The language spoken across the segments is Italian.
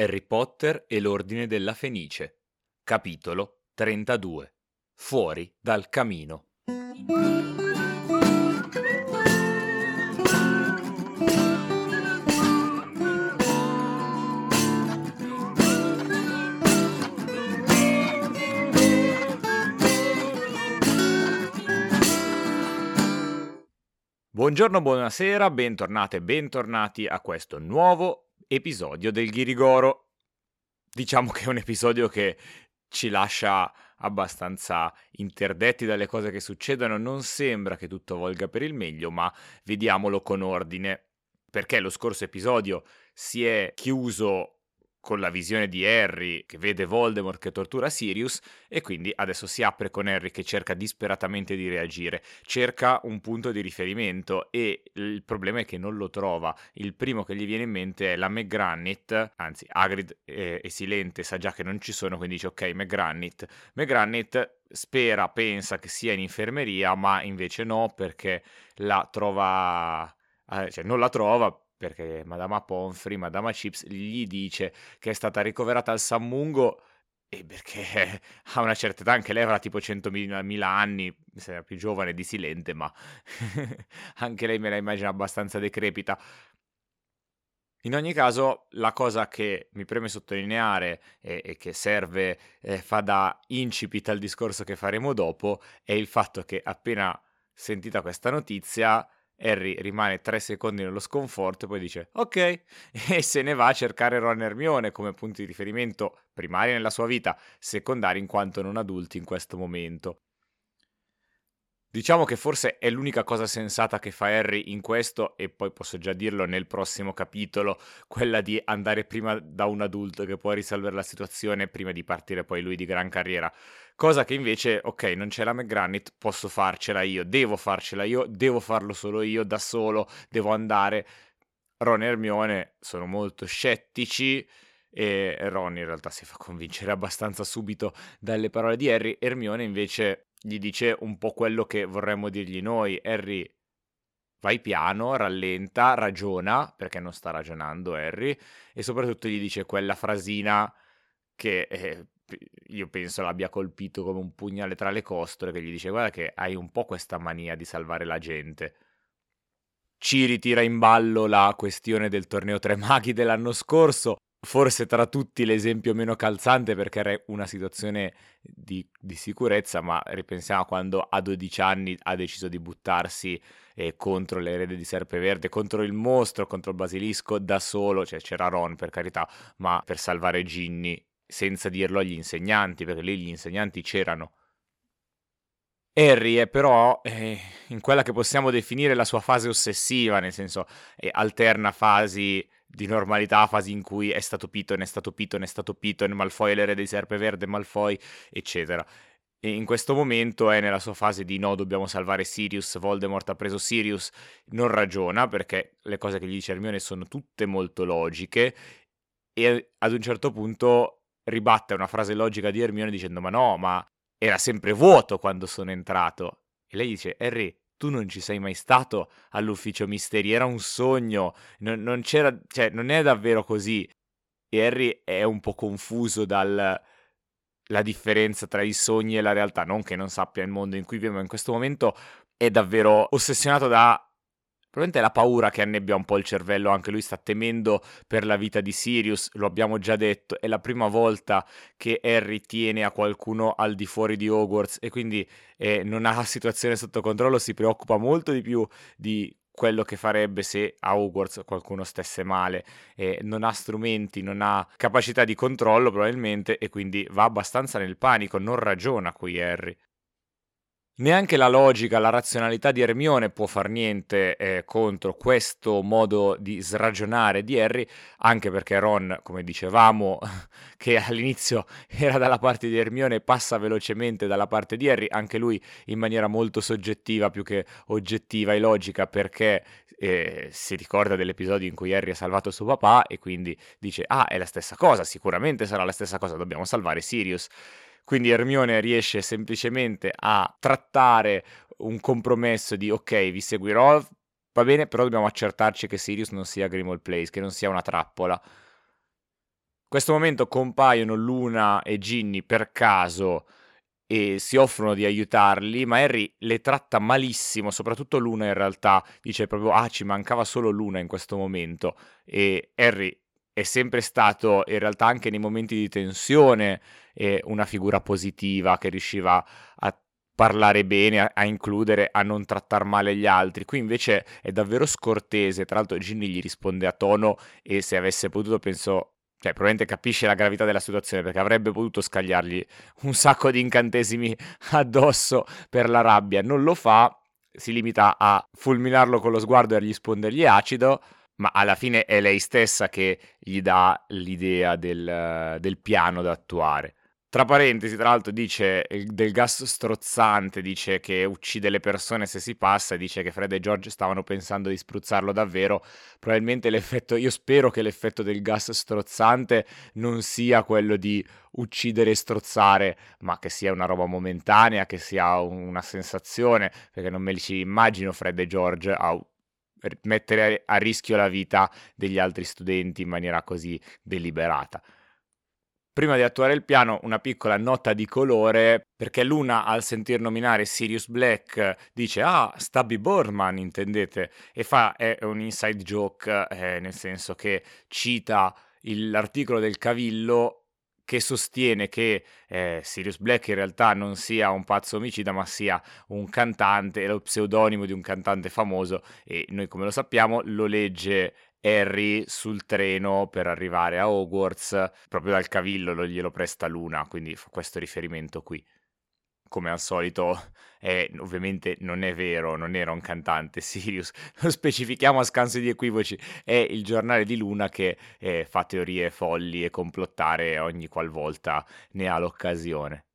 Harry Potter e l'Ordine della Fenice. Capitolo 32. Fuori dal camino. Buongiorno, buonasera, bentornate e bentornati a questo nuovo episodio del Ghirigoro. Diciamo che è un episodio che ci lascia abbastanza interdetti dalle cose che succedono, non sembra che tutto volga per il meglio, ma vediamolo con ordine. Perché lo scorso episodio si è chiuso con la visione di Harry che vede Voldemort che tortura Sirius e quindi adesso si apre con Harry che cerca disperatamente di reagire, cerca un punto di riferimento e il problema è che non lo trova. Il primo che gli viene in mente è la McGranit, anzi Hagrid è, è silente, sa già che non ci sono, quindi dice ok McGranit. McGranit spera, pensa che sia in infermeria, ma invece no perché la trova eh, cioè non la trova perché Madama Pomfrey, Madama Chips gli dice che è stata ricoverata al Sammungo e perché ha una certa età, anche lei avrà tipo 100.000 anni, se era più giovane di Silente, ma anche lei me la immagino abbastanza decrepita. In ogni caso, la cosa che mi preme sottolineare e, e che serve, eh, fa da incipit al discorso che faremo dopo, è il fatto che appena sentita questa notizia, Harry rimane tre secondi nello sconforto e poi dice ok e se ne va a cercare Ron e Hermione come punti di riferimento primari nella sua vita, secondari in quanto non adulti in questo momento. Diciamo che forse è l'unica cosa sensata che fa Harry in questo, e poi posso già dirlo nel prossimo capitolo, quella di andare prima da un adulto che può risolvere la situazione prima di partire poi lui di gran carriera. Cosa che invece, ok, non c'è la McGranit, posso farcela io, devo farcela io, devo farlo solo io, da solo, devo andare. Ron e Hermione sono molto scettici e Ron in realtà si fa convincere abbastanza subito dalle parole di Harry, Hermione invece gli dice un po' quello che vorremmo dirgli noi. Harry, vai piano, rallenta, ragiona, perché non sta ragionando Harry, e soprattutto gli dice quella frasina che eh, io penso l'abbia colpito come un pugnale tra le costole, che gli dice guarda che hai un po' questa mania di salvare la gente. Ci ritira in ballo la questione del torneo Tre Maghi dell'anno scorso, forse tra tutti l'esempio meno calzante perché era una situazione di, di, sicurezza, ma ripensiamo a quando a 12 anni ha deciso di buttarsi eh, contro l'erede di Serpeverde, contro il mostro, contro il basilisco da solo, cioè c'era Ron per carità, ma per salvare Ginny senza dirlo agli insegnanti, perché lì gli insegnanti c'erano. Harry è però eh, in quella che possiamo definire la sua fase ossessiva, nel senso eh, alterna fasi di normalità, fasi in cui è stato Piton, è stato Piton, è stato Piton, Malfoy è l'erede di Serpeverde, Malfoy, eccetera. E in questo momento è nella sua fase di no, dobbiamo salvare Sirius, Voldemort ha preso Sirius, non ragiona perché le cose che gli dice Hermione sono tutte molto logiche e ad un certo punto ribatte una frase logica di Hermione dicendo ma no, ma era sempre vuoto quando sono entrato. E lei dice Harry, tu non ci sei mai stato all'ufficio misteri, era un sogno, non, non c'era, cioè non è davvero così. E Harry è un po' confuso dalla differenza tra i sogni e la realtà, non che non sappia il mondo in cui vive, ma in questo momento è davvero ossessionato da Probabilmente è la paura che annebbia un po' il cervello, anche lui sta temendo per la vita di Sirius, lo abbiamo già detto, è la prima volta che Harry tiene a qualcuno al di fuori di Hogwarts e quindi eh, non ha la situazione sotto controllo, si preoccupa molto di più di quello che farebbe se a Hogwarts qualcuno stesse male, eh, non ha strumenti, non ha capacità di controllo probabilmente e quindi va abbastanza nel panico, non ragiona qui Harry. Neanche la logica, la razionalità di Hermione può far niente eh, contro questo modo di sragionare di Harry, anche perché Ron, come dicevamo, che all'inizio era dalla parte di Hermione, passa velocemente dalla parte di Harry, anche lui in maniera molto soggettiva più che oggettiva e logica, perché eh, si ricorda dell'episodio in cui Harry ha salvato suo papà e quindi dice, ah, è la stessa cosa, sicuramente sarà la stessa cosa, dobbiamo salvare Sirius. Quindi Hermione riesce semplicemente a trattare un compromesso di ok, vi seguirò, va bene, però dobbiamo accertarci che Sirius non sia Grimald Place, che non sia una trappola. questo momento compaiono Luna e Ginny per caso e si offrono di aiutarli, ma Harry le tratta malissimo, soprattutto Luna in realtà dice proprio ah ci mancava solo Luna in questo momento e Harry è sempre stato in realtà anche nei momenti di tensione eh, una figura positiva che riusciva a parlare bene, a, a includere, a non trattare male gli altri. Qui invece è davvero scortese, tra l'altro Ginny gli risponde a tono e se avesse potuto penso cioè, probabilmente capisce la gravità della situazione perché avrebbe potuto scagliargli un sacco di incantesimi addosso per la rabbia. Non lo fa, si limita a fulminarlo con lo sguardo e a rispondergli acido, ma alla fine è lei stessa che gli dà l'idea del, del piano da attuare. Tra parentesi, tra l'altro, dice del gas strozzante, dice che uccide le persone se si passa, dice che Fred e George stavano pensando di spruzzarlo davvero. Probabilmente l'effetto, io spero che l'effetto del gas strozzante non sia quello di uccidere e strozzare, ma che sia una roba momentanea, che sia una sensazione, perché non me li ci immagino Fred e George a mettere a rischio la vita degli altri studenti in maniera così deliberata. Prima di attuare il piano, una piccola nota di colore, perché Luna al sentir nominare Sirius Black dice ah, Stubby Boardman intendete, e fa è un inside joke, eh, nel senso che cita l'articolo del Cavillo che sostiene che eh, Sirius Black in realtà non sia un pazzo omicida, ma sia un cantante, lo pseudonimo di un cantante famoso e noi come lo sappiamo lo legge Harry sul treno per arrivare a Hogwarts, proprio dal cavillo lo glielo presta Luna, quindi fa questo riferimento qui. Come al solito, eh, ovviamente non è vero, non era un cantante Sirius, lo specifichiamo a scanso di equivoci, è il giornale di Luna che eh, fa teorie folli e complottare ogni qualvolta ne ha l'occasione.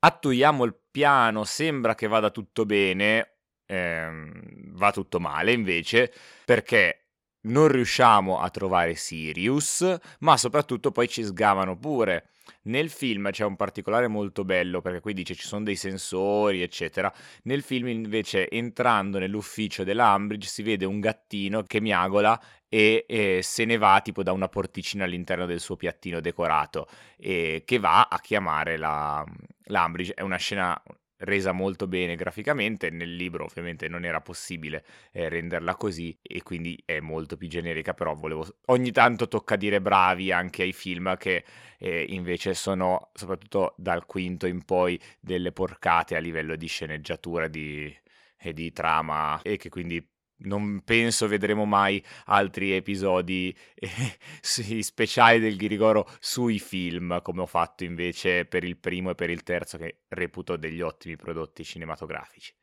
Attuiamo il piano, sembra che vada tutto bene, ehm, va tutto male invece, perché non riusciamo a trovare Sirius, ma soprattutto poi ci sgamano pure. Nel film c'è un particolare molto bello perché qui dice ci sono dei sensori, eccetera. Nel film invece entrando nell'ufficio dell'Ambridge si vede un gattino che miagola e, e se ne va tipo da una porticina all'interno del suo piattino decorato e che va a chiamare la, l'Ambridge. È una scena resa molto bene graficamente, nel libro ovviamente non era possibile eh, renderla così e quindi è molto più generica, però volevo ogni tanto tocca dire bravi anche ai film che eh, invece sono soprattutto dal quinto in poi delle porcate a livello di sceneggiatura di, e di trama e che quindi non penso vedremo mai altri episodi eh, speciali del Ghirigoro sui film, come ho fatto invece per il primo e per il terzo, che reputo degli ottimi prodotti cinematografici.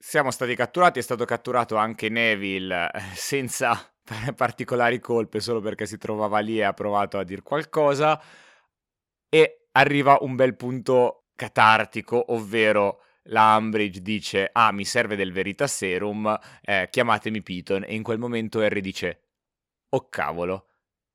Siamo stati catturati, è stato catturato anche Neville eh, senza particolari colpe, solo perché si trovava lì e ha provato a dire qualcosa. E arriva un bel punto catartico, ovvero la Umbridge dice ah mi serve del Veritas Serum, eh, chiamatemi Piton e in quel momento Harry dice oh cavolo,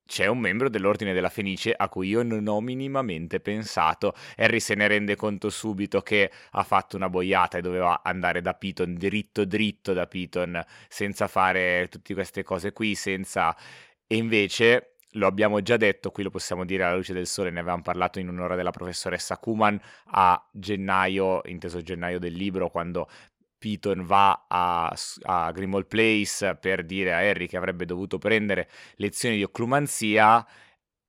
c'è un membro dell'Ordine della Fenice a cui io non ho minimamente pensato. Harry se ne rende conto subito che ha fatto una boiata e doveva andare da Piton, dritto dritto da Piton, senza fare tutte queste cose qui, senza... E invece lo abbiamo già detto, qui lo possiamo dire alla luce del sole, ne avevamo parlato in un'ora della professoressa Kuman a gennaio, inteso gennaio del libro, quando Piton va a, a Grimald Place per dire a Harry che avrebbe dovuto prendere lezioni di occlumanzia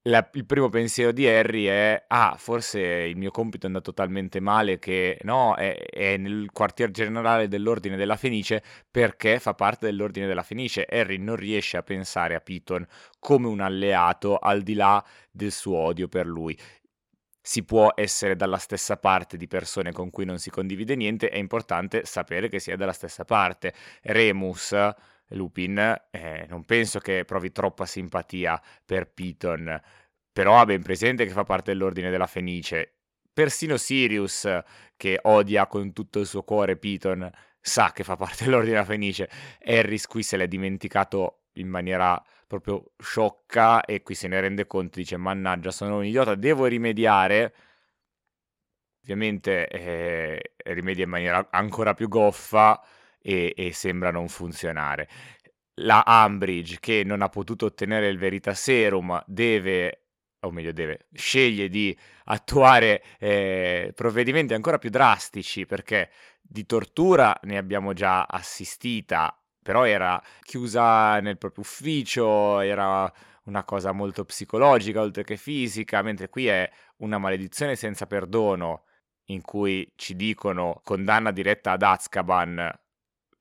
la, il primo pensiero di Harry è: Ah, forse il mio compito è andato talmente male che no, è, è nel quartier generale dell'Ordine della Fenice perché fa parte dell'Ordine della Fenice. Harry non riesce a pensare a Piton come un alleato al di là del suo odio per lui. Si può essere dalla stessa parte di persone con cui non si condivide niente, è importante sapere che si è dalla stessa parte. Remus Lupin, eh, non penso che provi troppa simpatia per Piton, però ha ben presente che fa parte dell'ordine della Fenice. Persino Sirius, che odia con tutto il suo cuore Piton, sa che fa parte dell'ordine della Fenice. Harris qui se l'è dimenticato in maniera proprio sciocca e qui se ne rende conto, dice mannaggia sono un idiota, devo rimediare. Ovviamente eh, rimedia in maniera ancora più goffa e, e sembra non funzionare. la Ambridge che non ha potuto ottenere il Veritaserum deve o meglio deve, sceglie di attuare eh, provvedimenti ancora più drastici perché di tortura ne abbiamo già assistita, però era chiusa nel proprio ufficio, era una cosa molto psicologica oltre che fisica, mentre qui è una maledizione senza perdono in cui ci dicono condanna diretta ad Azkaban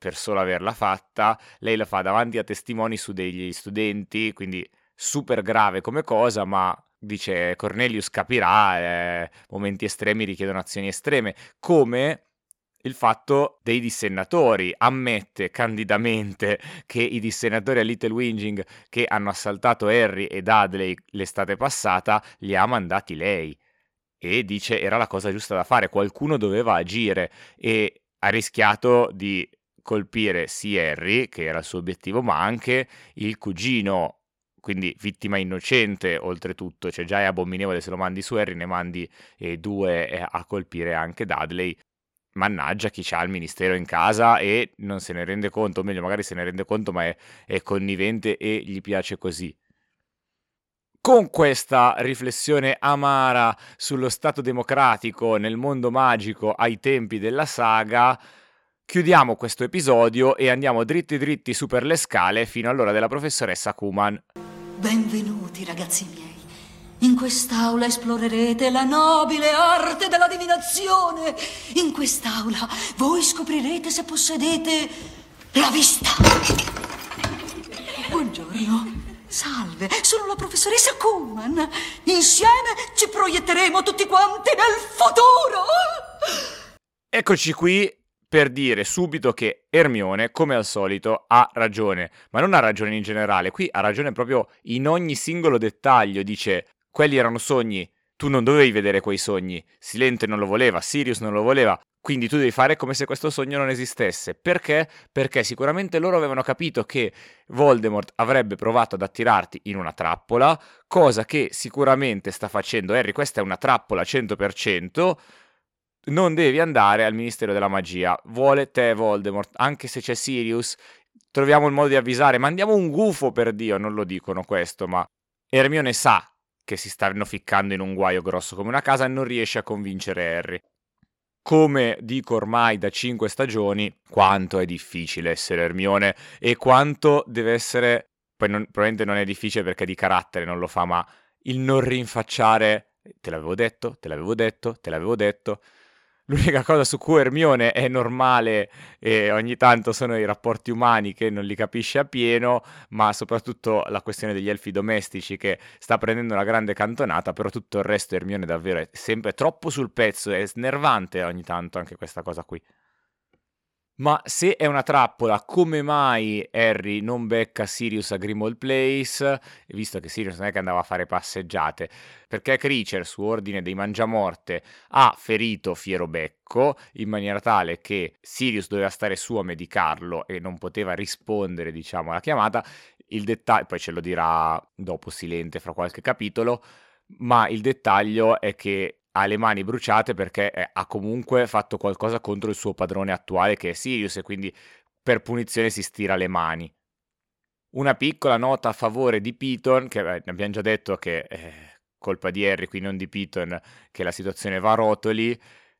per solo averla fatta, lei la fa davanti a testimoni su degli studenti, quindi super grave come cosa, ma dice Cornelius capirà, eh, momenti estremi richiedono azioni estreme, come il fatto dei dissennatori. Ammette candidamente che i dissennatori a Little Winging che hanno assaltato Harry e Dudley l'estate passata li ha mandati lei. E dice era la cosa giusta da fare, qualcuno doveva agire e ha rischiato di colpire Harry, che era il suo obiettivo, ma anche il cugino quindi vittima innocente oltretutto, cioè già è abominevole se lo mandi su Harry, ne mandi eh, due eh, a colpire anche Dudley, mannaggia chi ha il ministero in casa e non se ne rende conto, o meglio magari se ne rende conto ma è, è connivente e gli piace così. Con questa riflessione amara sullo Stato democratico nel mondo magico ai tempi della saga, chiudiamo questo episodio e andiamo dritti dritti su per le scale fino all'ora della professoressa Kuman. Benvenuti ragazzi miei. In quest'aula esplorerete la nobile arte della divinazione. In quest'aula voi scoprirete se possedete la vista. Buongiorno. Salve, sono la professoressa Kuhlman. Insieme ci proietteremo tutti quanti nel futuro. Eccoci qui per dire subito che Ermione, come al solito, ha ragione, ma non ha ragione in generale, qui ha ragione proprio in ogni singolo dettaglio, dice quelli erano sogni, tu non dovevi vedere quei sogni, Silente non lo voleva, Sirius non lo voleva, quindi tu devi fare come se questo sogno non esistesse. Perché? Perché sicuramente loro avevano capito che Voldemort avrebbe provato ad attirarti in una trappola, cosa che sicuramente sta facendo Harry, questa è una trappola 100%, non devi andare al Ministero della Magia, vuole te Voldemort, anche se c'è Sirius, troviamo il modo di avvisare, mandiamo un gufo per Dio, non lo dicono questo, ma Hermione sa che si stanno ficcando in un guaio grosso come una casa e non riesce a convincere Harry. Come dico ormai da cinque stagioni, quanto è difficile essere Hermione e quanto deve essere, poi non, probabilmente non è difficile perché di carattere non lo fa, ma il non rinfacciare, te l'avevo detto, te l'avevo detto, te l'avevo detto, L'unica cosa su cui Hermione è normale e ogni tanto sono i rapporti umani che non li capisce appieno, ma soprattutto la questione degli elfi domestici che sta prendendo una grande cantonata, però tutto il resto Hermione davvero è sempre troppo sul pezzo, è snervante ogni tanto anche questa cosa qui. Ma se è una trappola, come mai Harry non becca Sirius a Grimmauld Place, visto che Sirius non è che andava a fare passeggiate? Perché Creature, su ordine dei Mangiamorte, ha ferito Fierobecco in maniera tale che Sirius doveva stare su a medicarlo e non poteva rispondere, diciamo, alla chiamata. Il dettaglio, poi ce lo dirà dopo Silente fra qualche capitolo, ma il dettaglio è che ha le mani bruciate perché eh, ha comunque fatto qualcosa contro il suo padrone attuale che è Sirius e quindi per punizione si stira le mani. Una piccola nota a favore di Piton, che eh, abbiamo già detto che è colpa di Harry, qui non di Piton, che la situazione va a rotoli,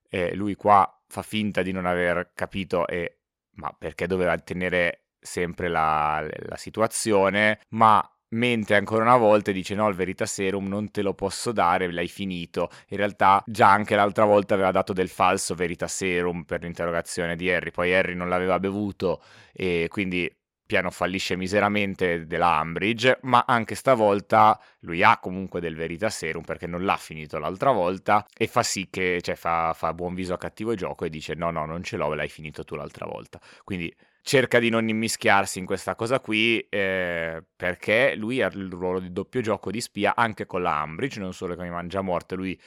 eh, lui qua fa finta di non aver capito e ma perché doveva tenere sempre la, la situazione, ma mente ancora una volta dice no il Veritaserum non te lo posso dare, l'hai finito. In realtà già anche l'altra volta aveva dato del falso Veritaserum per l'interrogazione di Harry, poi Harry non l'aveva bevuto e quindi piano fallisce miseramente della Ambridge, ma anche stavolta lui ha comunque del Veritaserum perché non l'ha finito l'altra volta e fa sì che, cioè fa, fa buon viso a cattivo gioco e dice no no non ce l'ho, l'hai finito tu l'altra volta. Quindi cerca di non immischiarsi in questa cosa qui eh, perché lui ha il ruolo di doppio gioco di spia anche con la Ambridge, non solo con i Mangiamorte, lui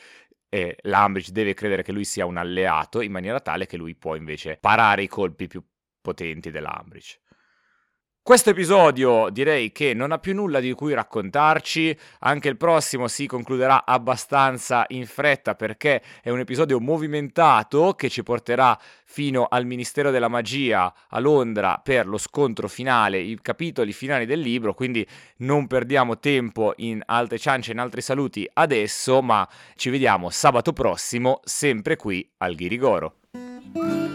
eh, l'Ambridge deve credere che lui sia un alleato in maniera tale che lui può invece parare i colpi più potenti dell'Ambridge. Questo episodio direi che non ha più nulla di cui raccontarci, anche il prossimo si concluderà abbastanza in fretta perché è un episodio movimentato che ci porterà fino al Ministero della Magia a Londra per lo scontro finale, i capitoli finali del libro, quindi non perdiamo tempo in altre ciance, in altri saluti adesso, ma ci vediamo sabato prossimo sempre qui al Ghirigoro.